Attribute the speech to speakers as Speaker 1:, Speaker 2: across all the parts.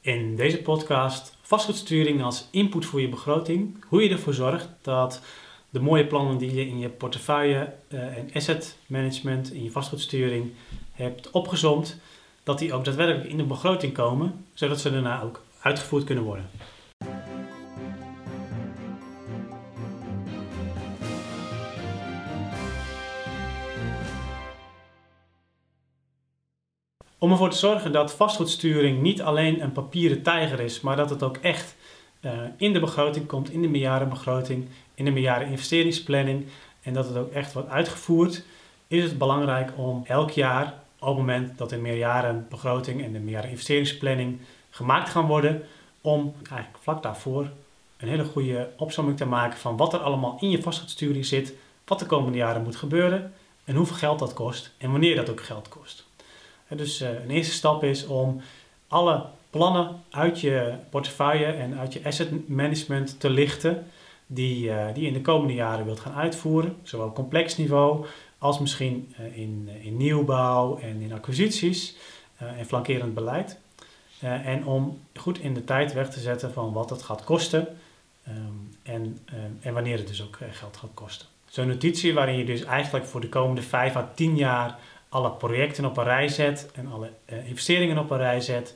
Speaker 1: In deze podcast vastgoedsturing als input voor je begroting. Hoe je ervoor zorgt dat de mooie plannen die je in je portefeuille uh, en asset management, in je vastgoedsturing hebt opgezomd, dat die ook daadwerkelijk in de begroting komen, zodat ze daarna ook uitgevoerd kunnen worden. Om ervoor te zorgen dat vastgoedsturing niet alleen een papieren tijger is, maar dat het ook echt uh, in de begroting komt, in de meerjarenbegroting, in de meerjaren investeringsplanning en dat het ook echt wordt uitgevoerd, is het belangrijk om elk jaar, op het moment dat de meerjarenbegroting en de meerjaren investeringsplanning gemaakt gaan worden, om eigenlijk vlak daarvoor een hele goede opzomming te maken van wat er allemaal in je vastgoedsturing zit, wat de komende jaren moet gebeuren en hoeveel geld dat kost en wanneer dat ook geld kost. Dus uh, een eerste stap is om alle plannen uit je portefeuille en uit je asset management te lichten die, uh, die je in de komende jaren wilt gaan uitvoeren, zowel op complex niveau als misschien uh, in, in nieuwbouw en in acquisities en flankerend beleid. en om goed in de tijd weg te zetten van wat het gaat kosten um, en, en wanneer het dus ook geld gaat kosten. Zo'n notitie waarin je dus eigenlijk voor de komende 5 à 10 jaar alle projecten op een rij zet en alle uh, investeringen op een rij zet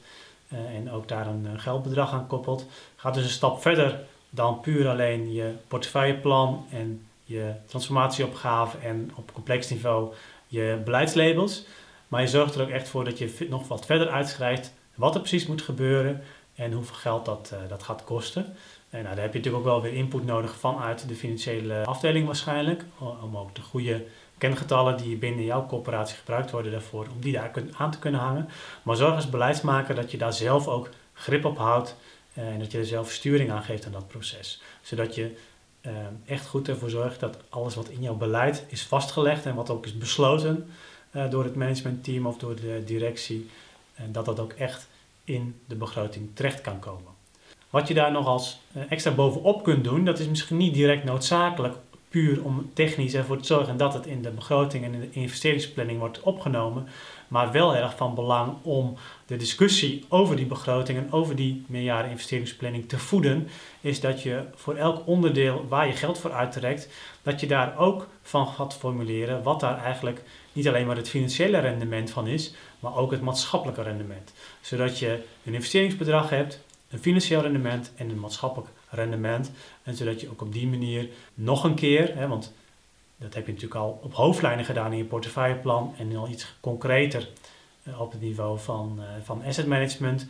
Speaker 1: uh, en ook daar een uh, geldbedrag aan koppelt, gaat dus een stap verder dan puur alleen je portefeuilleplan en je transformatieopgave en op complex niveau je beleidslabels. Maar je zorgt er ook echt voor dat je nog wat verder uitschrijft wat er precies moet gebeuren en hoeveel geld dat, dat gaat kosten. En nou, daar heb je natuurlijk ook wel weer input nodig vanuit de financiële afdeling waarschijnlijk, om ook de goede kengetallen die binnen jouw corporatie gebruikt worden daarvoor, om die daar aan te kunnen hangen. Maar zorg als beleidsmaker dat je daar zelf ook grip op houdt eh, en dat je er zelf sturing aan geeft aan dat proces. Zodat je eh, echt goed ervoor zorgt dat alles wat in jouw beleid is vastgelegd en wat ook is besloten uh, door het managementteam of door de directie, dat dat ook echt in de begroting terecht kan komen. Wat je daar nog als extra bovenop kunt doen, dat is misschien niet direct noodzakelijk puur om technisch ervoor te zorgen dat het in de begroting en in de investeringsplanning wordt opgenomen. Maar wel erg van belang om de discussie over die begroting en over die meerjaren investeringsplanning te voeden, is dat je voor elk onderdeel waar je geld voor uittrekt, dat je daar ook van gaat formuleren wat daar eigenlijk niet alleen maar het financiële rendement van is, maar ook het maatschappelijke rendement. Zodat je een investeringsbedrag hebt, een financieel rendement en een maatschappelijk rendement. En zodat je ook op die manier nog een keer, hè, want dat heb je natuurlijk al op hoofdlijnen gedaan in je portefeuilleplan en al iets concreter uh, op het niveau van, uh, van asset management,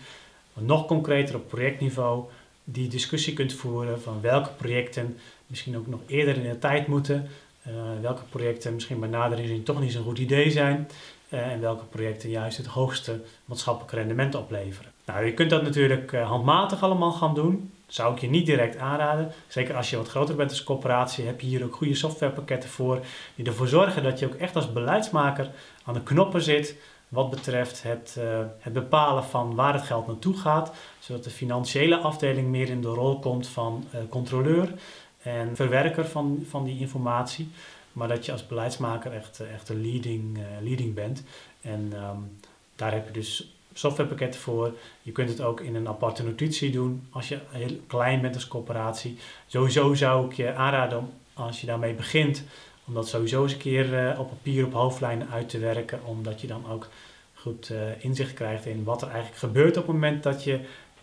Speaker 1: nog concreter op projectniveau, die discussie kunt voeren van welke projecten misschien ook nog eerder in de tijd moeten, uh, welke projecten misschien bij nadere inzien toch niet zo'n goed idee zijn en welke projecten juist het hoogste maatschappelijk rendement opleveren. Nou, je kunt dat natuurlijk handmatig allemaal gaan doen zou ik je niet direct aanraden. Zeker als je wat groter bent als corporatie, heb je hier ook goede softwarepakketten voor. Die ervoor zorgen dat je ook echt als beleidsmaker aan de knoppen zit. Wat betreft het, uh, het bepalen van waar het geld naartoe gaat. Zodat de financiële afdeling meer in de rol komt van uh, controleur en verwerker van, van die informatie. Maar dat je als beleidsmaker echt, uh, echt een leading, leading bent. En um, daar heb je dus softwarepakketten voor. Je kunt het ook in een aparte notitie doen als je heel klein bent als corporatie. Sowieso zou ik je aanraden om, als je daarmee begint, om dat sowieso eens een keer uh, op papier op hoofdlijnen uit te werken, omdat je dan ook goed uh, inzicht krijgt in wat er eigenlijk gebeurt op het moment dat je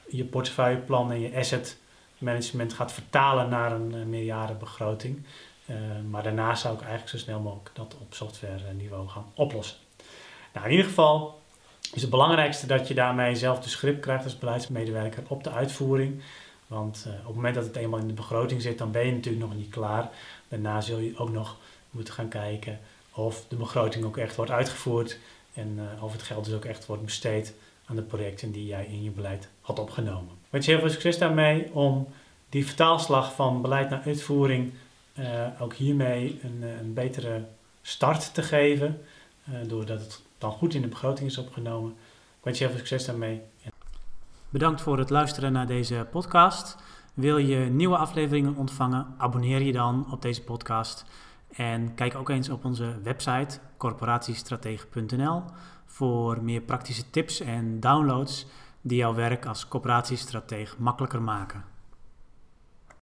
Speaker 1: je portefeuilleplan en je asset management gaat vertalen naar een uh, meerjarenbegroting. maar daarna zou ik eigenlijk zo snel mogelijk dat op software niveau gaan oplossen. Nou, in ieder geval, is het belangrijkste dat je daarmee zelf de script krijgt als beleidsmedewerker op de uitvoering. Want uh, op het moment dat het eenmaal in de begroting zit, dan ben je natuurlijk nog niet klaar. Daarna zul je ook nog moeten gaan kijken of de begroting ook echt wordt uitgevoerd en uh, of het geld dus ook echt wordt besteed aan de projecten die jij in je beleid had opgenomen. Ik wens je heel veel succes daarmee om die vertaalslag van beleid naar uitvoering uh, ook hiermee een, een, betere start te geven. doordat het dan goed in de begroting is opgenomen. Ik wens je heel veel succes daarmee. Bedankt voor het luisteren naar deze podcast. Wil je nieuwe afleveringen ontvangen? Abonneer je dan op deze podcast. En kijk ook eens op onze website corporatiestratege.nl voor meer praktische tips en downloads die jouw werk als coöperatiestrateeg makkelijker maken.